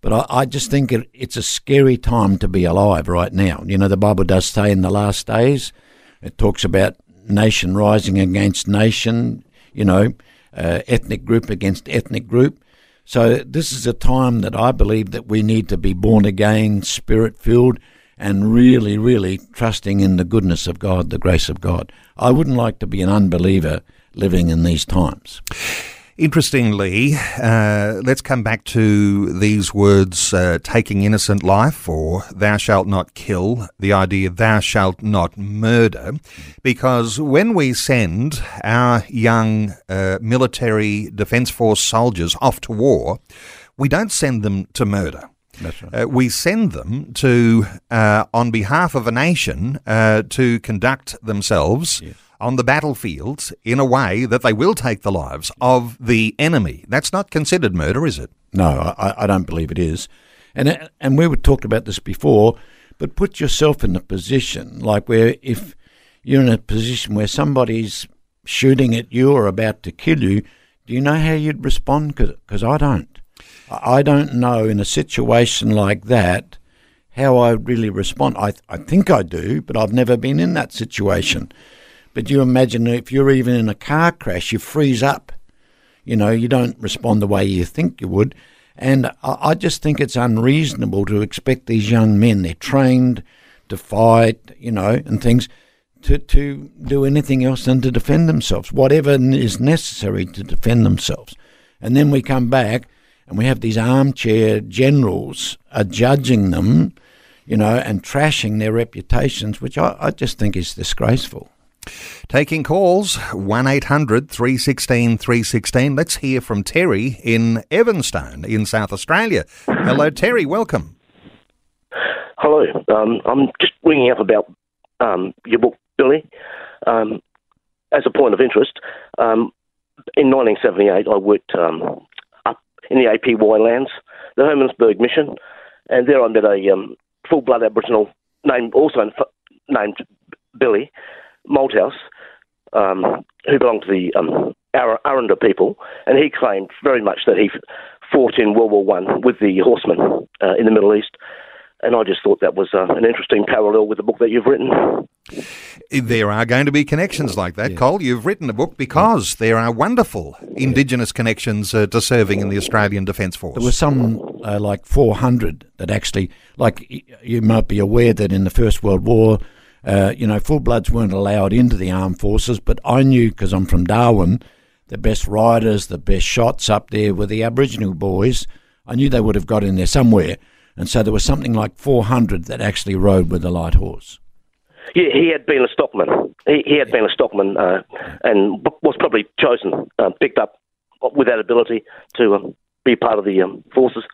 but I, I just think it, it's a scary time to be alive right now. You know, the Bible does say in the last days, it talks about nation rising against nation, you know, uh, ethnic group against ethnic group. So this is a time that I believe that we need to be born again, spirit filled, and really, really trusting in the goodness of God, the grace of God. I wouldn't like to be an unbeliever living in these times. Interestingly, uh, let's come back to these words uh, taking innocent life or thou shalt not kill, the idea thou shalt not murder, because when we send our young uh, military defence force soldiers off to war, we don't send them to murder. Right. Uh, we send them to, uh, on behalf of a nation, uh, to conduct themselves on the battlefields in a way that they will take the lives of the enemy. That's not considered murder, is it? No, I, I don't believe it is. And and we were talked about this before, but put yourself in the position like where if you're in a position where somebody's shooting at you or about to kill you, do you know how you'd respond? Because I don't. I don't know in a situation like that how I really respond. I, I think I do, but I've never been in that situation. But you imagine if you're even in a car crash, you freeze up. You know, you don't respond the way you think you would. And I, I just think it's unreasonable to expect these young men, they're trained to fight, you know, and things, to, to do anything else than to defend themselves, whatever is necessary to defend themselves. And then we come back and we have these armchair generals are judging them, you know, and trashing their reputations, which I, I just think is disgraceful. Taking calls, 1 800 316 316. Let's hear from Terry in Evanston in South Australia. Hello, Terry, welcome. Hello, um, I'm just ringing up about um, your book, Billy. Um, as a point of interest, um, in 1978, I worked um, up in the APY lands, the Hermannsburg Mission, and there I met a um, full-blood Aboriginal named also named Billy, Malthouse, um, who belonged to the um, Aranda people, and he claimed very much that he fought in World War One with the horsemen uh, in the Middle East. And I just thought that was uh, an interesting parallel with the book that you've written. There are going to be connections like that, yeah. Col. You've written a book because there are wonderful Indigenous connections uh, to serving in the Australian Defence Force. There were some, uh, like 400, that actually, like you might be aware that in the First World War, uh, you know, full bloods weren't allowed into the armed forces, but I knew because I'm from Darwin, the best riders, the best shots up there were the Aboriginal boys. I knew they would have got in there somewhere, and so there was something like 400 that actually rode with the light horse. He, he had been a stockman. He, he had been a stockman, uh, and was probably chosen, uh, picked up with that ability to um, be part of the um, forces.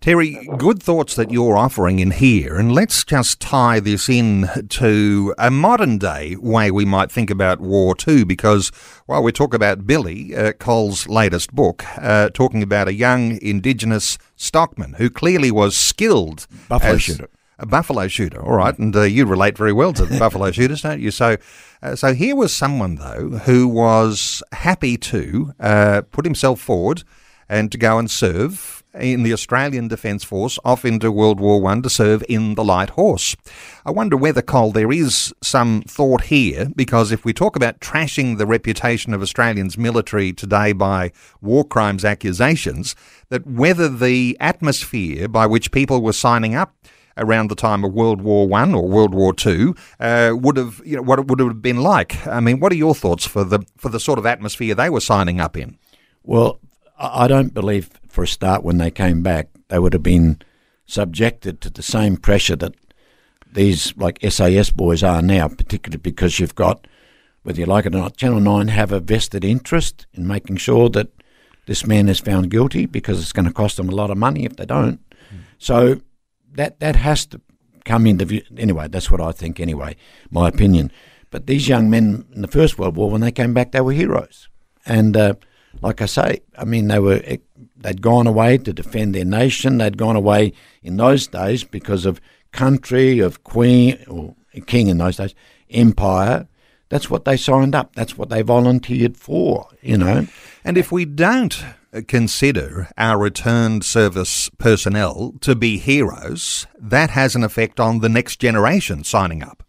Terry, good thoughts that you're offering in here, and let's just tie this in to a modern day way we might think about war too, because while we talk about Billy, uh, Col's latest book, uh, talking about a young Indigenous stockman who clearly was skilled buffalo shooter. A buffalo shooter, all right, and uh, you relate very well to the buffalo [LAUGHS] shooters, don't you? So, uh, so here was someone though who was happy to uh, put himself forward and to go and serve in the Australian Defence Force off into World War One to serve in the Light Horse. I wonder whether, Col, there is some thought here, because if we talk about trashing the reputation of Australians military today by war crimes accusations, that whether the atmosphere by which people were signing up around the time of World War One or World War Two uh, would have, you know, what it would have been like. I mean, what are your thoughts for the for the sort of atmosphere they were signing up in? Well, I don't believe, for a start, when they came back, they would have been subjected to the same pressure that these like SAS boys are now, particularly because you've got, whether you like it or not, Channel 9 have a vested interest in making sure that this man is found guilty because it's going to cost them a lot of money if they don't. Mm. So that that has to come into view. Anyway, that's what I think, anyway, my opinion. But these young men in the First World War, when they came back, they were heroes. And uh, like I say, I mean, they were eh, they'd gone away to defend their nation. They'd gone away in those days because of country, of queen or king in those days, empire. That's what they signed up. That's what they volunteered for. You know. And if we don't consider our returned service personnel to be heroes, that has an effect on the next generation signing up.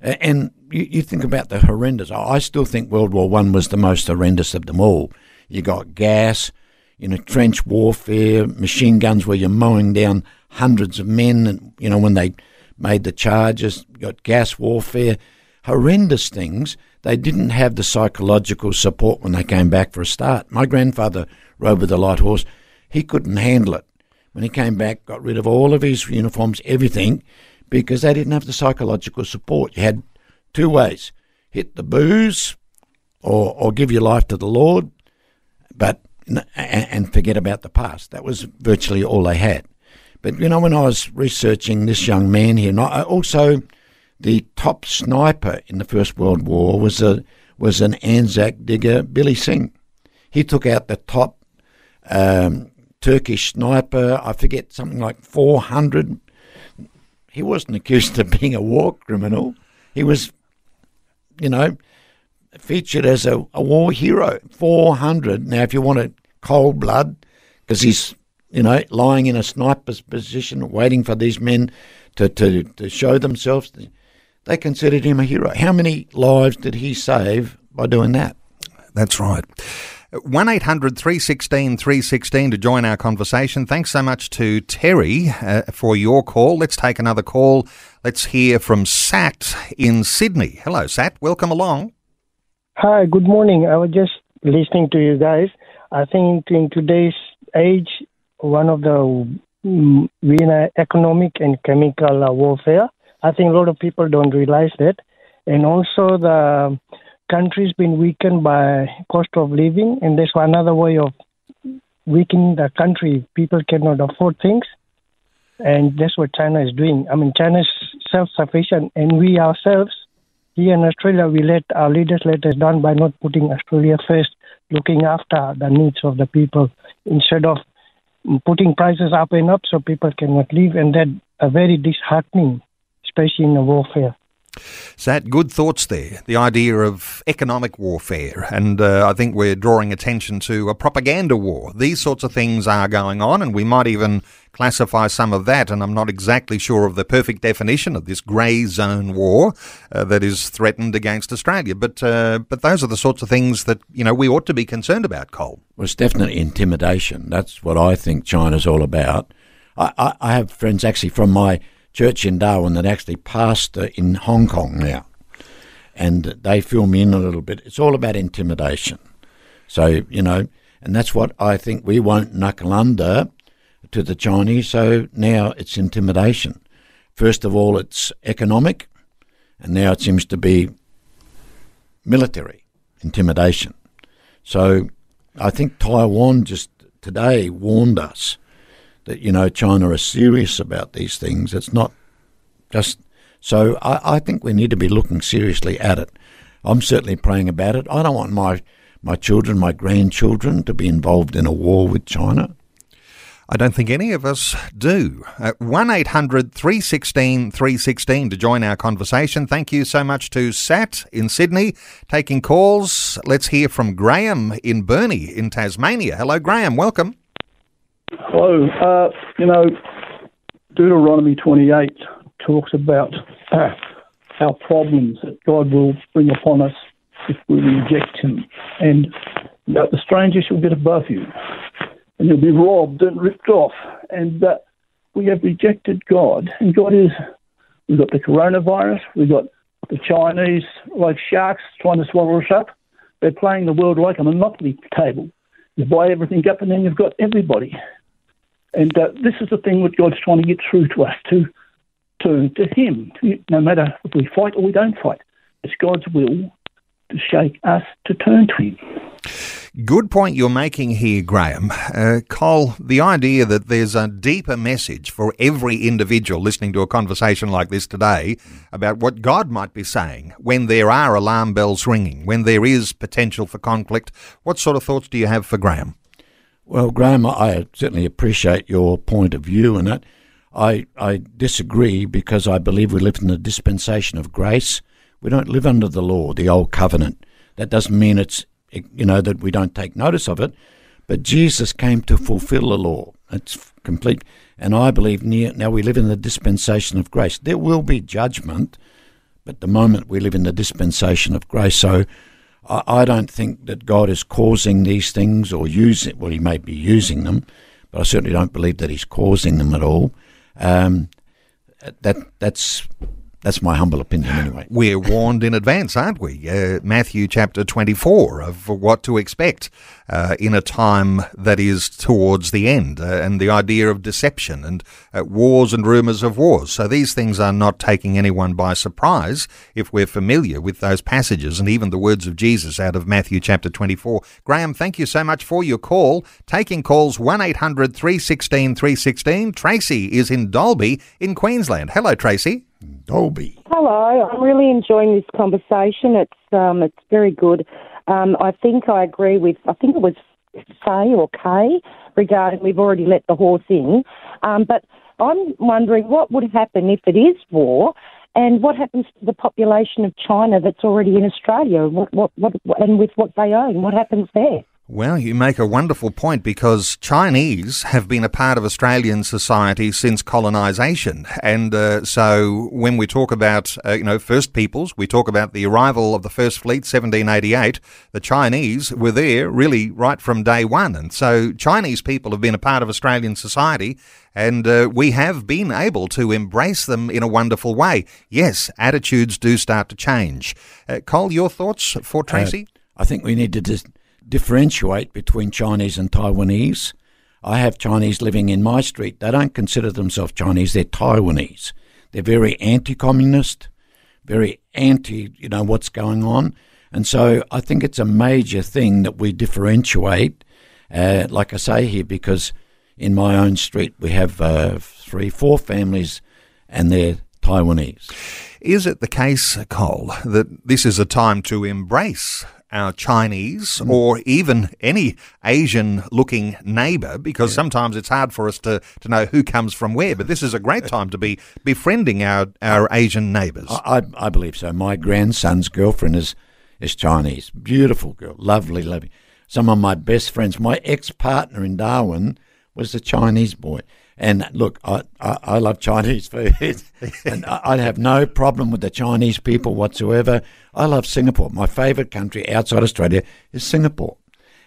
And you, you think about the horrendous. I still think World War One was the most horrendous of them all you got gas, you know, trench warfare, machine guns where you're mowing down hundreds of men, and, you know, when they made the charges, you got gas warfare, horrendous things. They didn't have the psychological support when they came back for a start. My grandfather rode with a light horse. He couldn't handle it. When he came back, got rid of all of his uniforms, everything, because they didn't have the psychological support. You had two ways hit the booze or, or give your life to the Lord but and, forget about the past. That was virtually all they had. But you know, when I was researching this young man here, also the top sniper in the First World War was a was an Anzac digger, Billy Sing. He took out the top um, Turkish sniper. I forget something like four hundred. He wasn't accused [LAUGHS] of being a war criminal. He was, you know, featured as a, a war hero. 400. Now, if you want a cold blood, because he's, you know, lying in a sniper's position, waiting for these men to, to, to show themselves, they considered him a hero. How many lives did he save by doing that? That's right. 1 800 316 316 to join our conversation. Thanks so much to Terry uh, for your call. Let's take another call. Let's hear from Sat in Sydney. Hello, Sat. Welcome along. Hi, good morning. I was just listening to you guys. I think in today's age, one of the we in economic and chemical uh, warfare. I think a lot of people don't realize that. And also the country's been weakened by cost of living, and that's another way of weakening the country. People cannot afford things, and that's what China is doing. I mean, China is self-sufficient, and we ourselves here in Australia, we let our leaders let us down by not putting Australia first, looking after the needs of the people instead of putting prices up and up so people cannot live, and that are very disheartening, especially in a warfare. Sat, good thoughts there. The idea of economic warfare, and uh, I think we're drawing attention to a propaganda war. These sorts of things are going on, and we might even classify some of that. And I'm not exactly sure of the perfect definition of this grey zone war uh, that is threatened against Australia. But uh, but those are the sorts of things that you know we ought to be concerned about. Col. Well, it's definitely intimidation. That's what I think China's all about. I, I, I have friends actually from my church in Darwin that actually pastor in Hong Kong now. And they fill me in a little bit. It's all about intimidation. So, you know, and that's what I think we won't knuckle under to the Chinese. So now it's intimidation. First of all, it's economic, and now it seems to be military intimidation. So I think Taiwan just today warned us that you know China are serious about these things. It's not just so. I, I think we need to be looking seriously at it. I'm certainly praying about it. I don't want my my children, my grandchildren, to be involved in a war with China. I don't think any of us do. Uh, 1 800 316 316 to join our conversation. Thank you so much to Sat in Sydney taking calls. Let's hear from Graham in Burnie in Tasmania. Hello, Graham. Welcome. Hello. Uh, you know, Deuteronomy 28 talks about uh, [CLEARS THROAT] our problems that God will bring upon us if we reject Him. And that the stranger shall get above you, and you'll be robbed and ripped off. And we have rejected God. And God is, we've got the coronavirus, we've got the Chinese like sharks trying to swallow us up. They're playing the world like a monopoly table. You buy everything up, and then you've got everybody. And uh, this is the thing that God's trying to get through to us, to to to Him. No matter if we fight or we don't fight, it's God's will to shake us to turn to Him. Good point you're making here, Graham. Uh, Col, the idea that there's a deeper message for every individual listening to a conversation like this today about what God might be saying when there are alarm bells ringing, when there is potential for conflict. What sort of thoughts do you have for Graham? Well, Graham, I certainly appreciate your point of view in it. I, I disagree because I believe we live in the dispensation of grace. We don't live under the law, the old covenant. That doesn't mean it's you know that we don't take notice of it, but Jesus came to fulfill the law. It's complete, and I believe near, now we live in the dispensation of grace. There will be judgment, but the moment we live in the dispensation of grace, so I, I don't think that God is causing these things or using. Well, He may be using them, but I certainly don't believe that He's causing them at all. Um, that that's that's my humble opinion, anyway. [GASPS] We're warned in advance, aren't we? Uh, Matthew chapter 24 of what to expect uh, in a time that is towards the end, uh, and the idea of deception and uh, wars and rumours of wars. So these things are not taking anyone by surprise if we're familiar with those passages and even the words of Jesus out of Matthew chapter 24. Graham, thank you so much for your call. Taking calls 1 800 316 316. Tracy is in Dalby in Queensland. Hello, Tracy. Dalby. Hello, I'm really enjoying this conversation. It's um, it's very good. Um, I think I agree with. I think it was Say or Kay regarding we've already let the horse in, um, but I'm wondering what would happen if it is war And what happens to the population of China that's already in Australia? What, what, what, and with what they own, what happens there? Well, you make a wonderful point because Chinese have been a part of Australian society since colonisation, and uh, so when we talk about uh, you know First Peoples, we talk about the arrival of the First Fleet, 1788. The Chinese were there really right from day one, and so Chinese people have been a part of Australian society, and uh, we have been able to embrace them in a wonderful way. Yes, attitudes do start to change. Uh, Col, your thoughts for Tracy? I think we need to just differentiate between Chinese and Taiwanese. I have Chinese living in my street. They don't consider themselves Chinese, they're Taiwanese. They're very anti communist, very anti, you know, what's going on. And so I think it's a major thing that we differentiate, uh, like I say here, because in my own street we have uh, three, four families and they're Taiwanese. Is it the case, Col, that this is a time to embrace our Chinese Mm. or even any Asian looking neighbour because sometimes it's hard for us to, to know who comes from where. But this is a great time to be befriending our, our Asian neighbours. I, I I believe so. My grandson's girlfriend is is Chinese. Beautiful girl, lovely, lovely. Some of my best friends. My ex partner in Darwin was a Chinese boy. And look, I, I, I love Chinese [LAUGHS] food, and I, I have no problem with the Chinese people whatsoever. I love Singapore. My favourite country outside Australia is Singapore,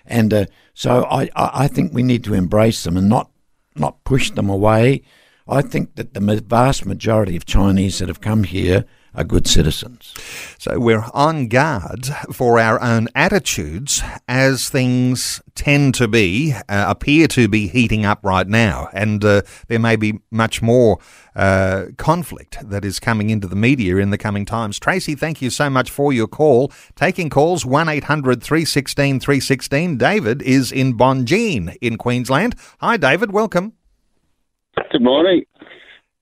and uh, so I, I, think we need to embrace them and not not push them away. I think that the vast majority of Chinese that have come here are good citizens. So we're on guard for our own attitudes as things tend to be, uh, appear to be heating up right now. And uh, there may be much more uh, conflict that is coming into the media in the coming times. Tracy, thank you so much for your call. Taking calls 1 800 316 316. David is in Bonjean in Queensland. Hi, David. Welcome. Good morning.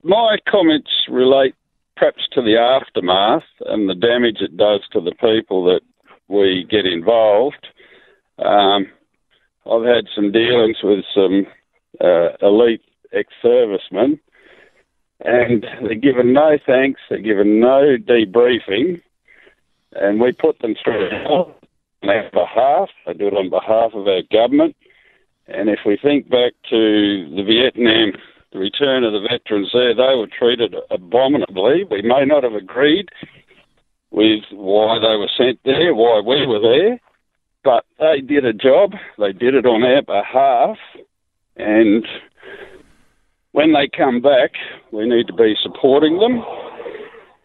My comments relate perhaps to the aftermath and the damage it does to the people that we get involved. Um, I've had some dealings with some uh, elite ex servicemen, and they're given no thanks, they're given no debriefing, and we put them through on our behalf. They do it on behalf of our government. And if we think back to the Vietnam, the return of the veterans there, they were treated abominably. We may not have agreed with why they were sent there, why we were there, but they did a job. They did it on our behalf. And when they come back, we need to be supporting them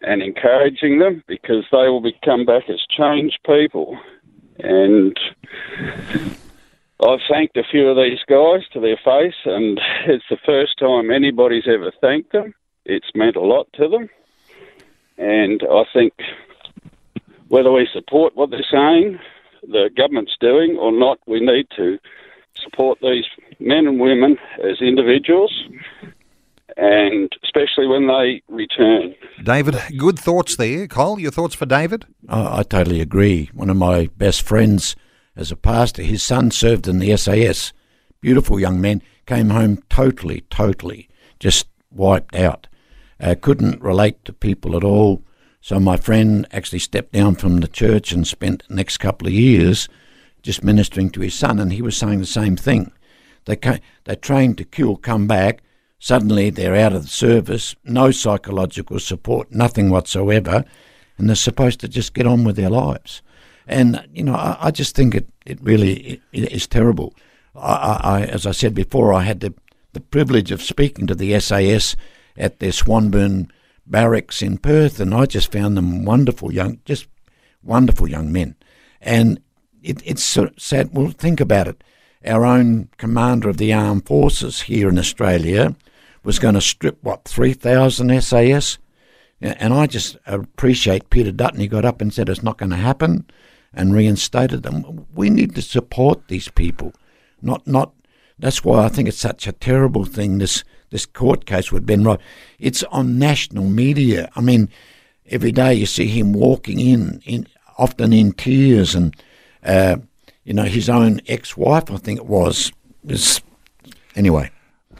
and encouraging them because they will be, come back as changed people. And I've thanked a few of these guys to their face, and it's the first time anybody's ever thanked them. It's meant a lot to them. And I think whether we support what they're saying, the government's doing, or not, we need to support these men and women as individuals, and especially when they return. David, good thoughts there. Col, your thoughts for David? I, I totally agree. One of my best friends as a pastor, his son served in the SAS. Beautiful young man, came home totally, totally just wiped out. Uh, couldn't relate to people at all. So my friend actually stepped down from the church and spent the next couple of years just ministering to his son, and he was saying the same thing. They ca they trained to kill, come back. Suddenly they're out of the service, no psychological support, nothing whatsoever, and they're supposed to just get on with their lives. And you know, I, I just think it it really is terrible. I, I, as I said before, I had the the privilege of speaking to the SAS at their Swanbourne barracks in Perth, and I just found them wonderful young, just wonderful young men. And it, it's of sad. Well, think about it. Our own commander of the armed forces here in Australia was going to strip what three thousand SAS, and I just appreciate Peter Dutton. He got up and said it's not going to happen, and reinstated them. We need to support these people, not not. That's why I think it's such a terrible thing. This this court case with Ben Wright. It's on national media. I mean, every day you see him walking in, in often in tears, and uh, you know his own ex-wife, I think it was, is anyway.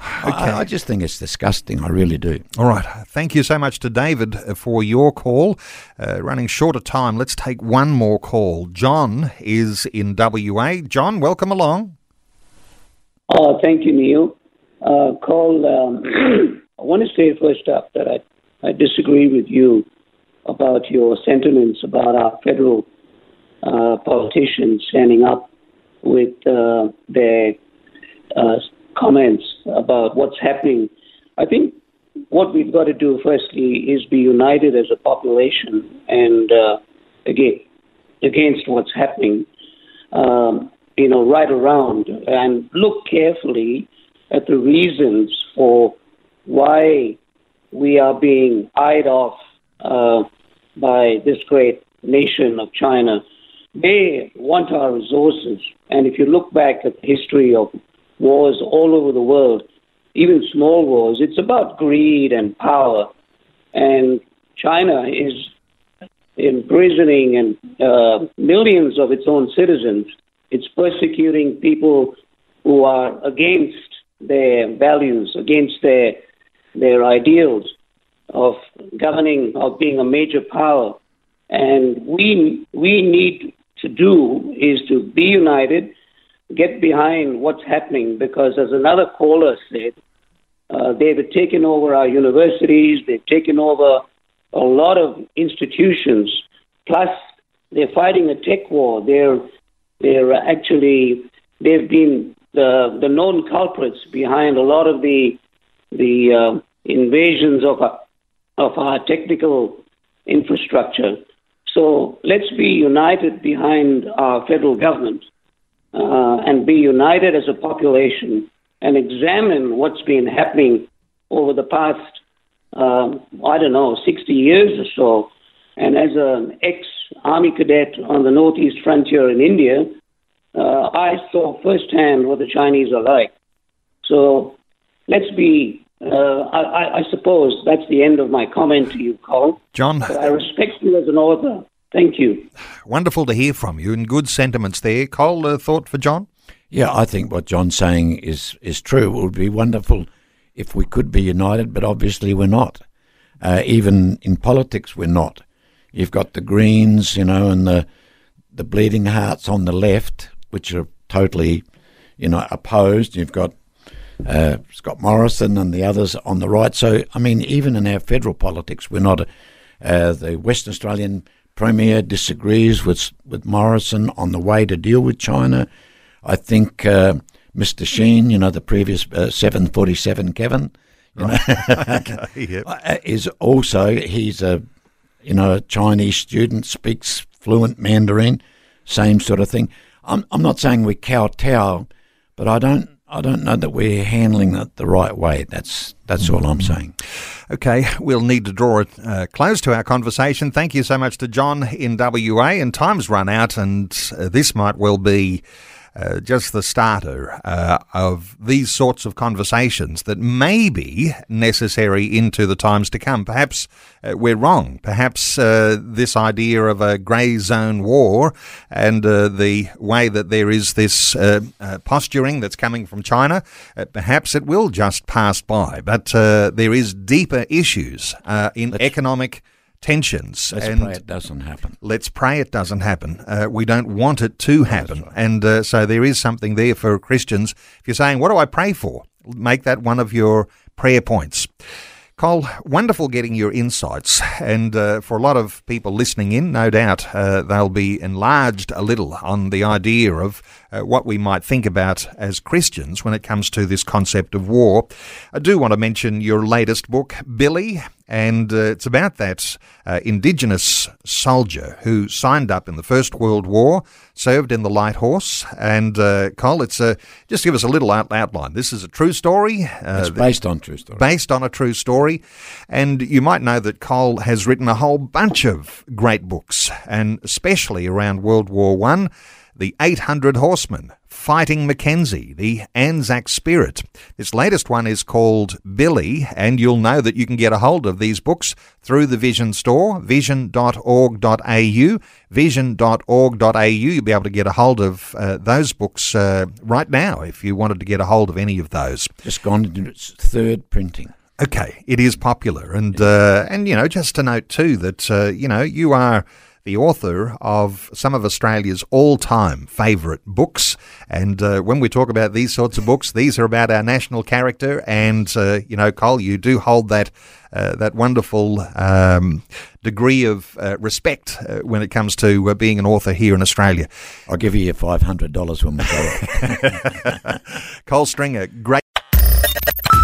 I, I just think it's disgusting. I really do. All right. Thank you so much to David uh, for your call. Uh, running short of time, let's take one more call. John is in WA. John, welcome along. Oh, thank you, Neil. Uh, Col, um, [CLEARS THROAT] I want to say first up that I, I disagree with you about your sentiments about our federal uh, politicians standing up with uh, their uh, comments about what's happening. I think what we've got to do, firstly, is be united as a population and uh, again against what's happening. Um, you know, right around and look carefully at the reasons for why we are being eyed off uh, by this great nation of China. They want our resources. And if you look back at the history of wars all over the world, even small wars, it's about greed and power. And China is imprisoning and uh, millions of its own citizens. It's persecuting people who are against their values, against their their ideals of governing, of being a major power. And we we need to do is to be united, get behind what's happening, because as another caller said, uh, they've taken over our universities, they've taken over a lot of institutions, plus they're fighting a tech war. They're they're actually they've been the the known culprits behind a lot of the the uh, invasions of our, of our technical infrastructure. So let's be united behind our federal government uh, and be united as a population and examine what's been happening over the past, uh, I don't know, 60 years or so. And as an ex Army cadet on the northeast frontier in India, uh, I saw firsthand what the Chinese are like. So let's be, uh, I, I, suppose that's the end of my comment to you, Col. John. But I respect you as an author. Thank you. Wonderful to hear from you and good sentiments there. Col, a thought for John? Yeah, I think what John's saying is, is true. It would be wonderful if we could be united, but obviously we're not. Uh, even in politics, we're not. You've got the Greens, you know, and the the bleeding hearts on the left, which are totally, you know, opposed. You've got uh, Scott Morrison and the others on the right. So, I mean, even in our federal politics, we're not. Uh, the Western Australian Premier disagrees with with Morrison on the way to deal with China. I think uh, Mr. Sheen, you know, the previous uh, 747 Kevin, you know, okay, [LAUGHS] [LAUGHS] yep. Uh, is also he's a you know a Chinese student, speaks fluent Mandarin, same sort of thing. I'm I'm not saying we kowtow, but I don't I don't know that we're handling it the right way. That's that's all I'm saying. Okay, we'll need to draw a uh, close to our conversation. Thank you so much to John in WA. And time's run out, and uh, this might well be uh, just the starter uh, of these sorts of conversations that may be necessary into the times to come. Perhaps uh, we're wrong. Perhaps uh, this idea of a grey zone war and uh, the way that there is this posturing that's coming from China, perhaps it will just pass by. But there is deeper issues in economic tensions. Let's pray it doesn't happen. Let's pray it doesn't happen. Uh, we don't want it to happen. Right. And uh, so there is something there for Christians. If you're saying, what do I pray for? Make that one of your prayer points. Col, wonderful getting your insights. And uh, for a lot of people listening in, no doubt uh, they'll be enlarged a little on the idea of uh, what we might think about as Christians when it comes to this concept of war. I do want to mention your latest book, Billy, and uh, it's about that uh, Indigenous soldier who signed up in the First World War, served in the Light Horse. And uh, Col, it's a, just give us a little out- outline. This is a true story. it's based on true story. Based on a true story. And you might know that Col has written a whole bunch of great books, and especially around World War One The 800 Horsemen, Fighting Mackenzie, The Anzac Spirit. This latest one is called Billy, and you'll know that you can get a hold of these books through the Vision store, vision.org.au, vision.org.au. You'll be able to get a hold of uh, those books uh, right now if you wanted to get a hold of any of those. Just gone into its third printing. Okay, it is popular, and uh, and you know, just to note too that uh, you know you are the author of some of Australia's all-time favourite books, and uh, when we talk about these sorts of books, these are about our national character, and uh, you know, Col, you do hold that. Uh, that wonderful um, degree of uh, respect uh, when it comes to uh, being an author here in Australia. I'll give you your five hundred dollars when we go. [LAUGHS] Col Stringer, great.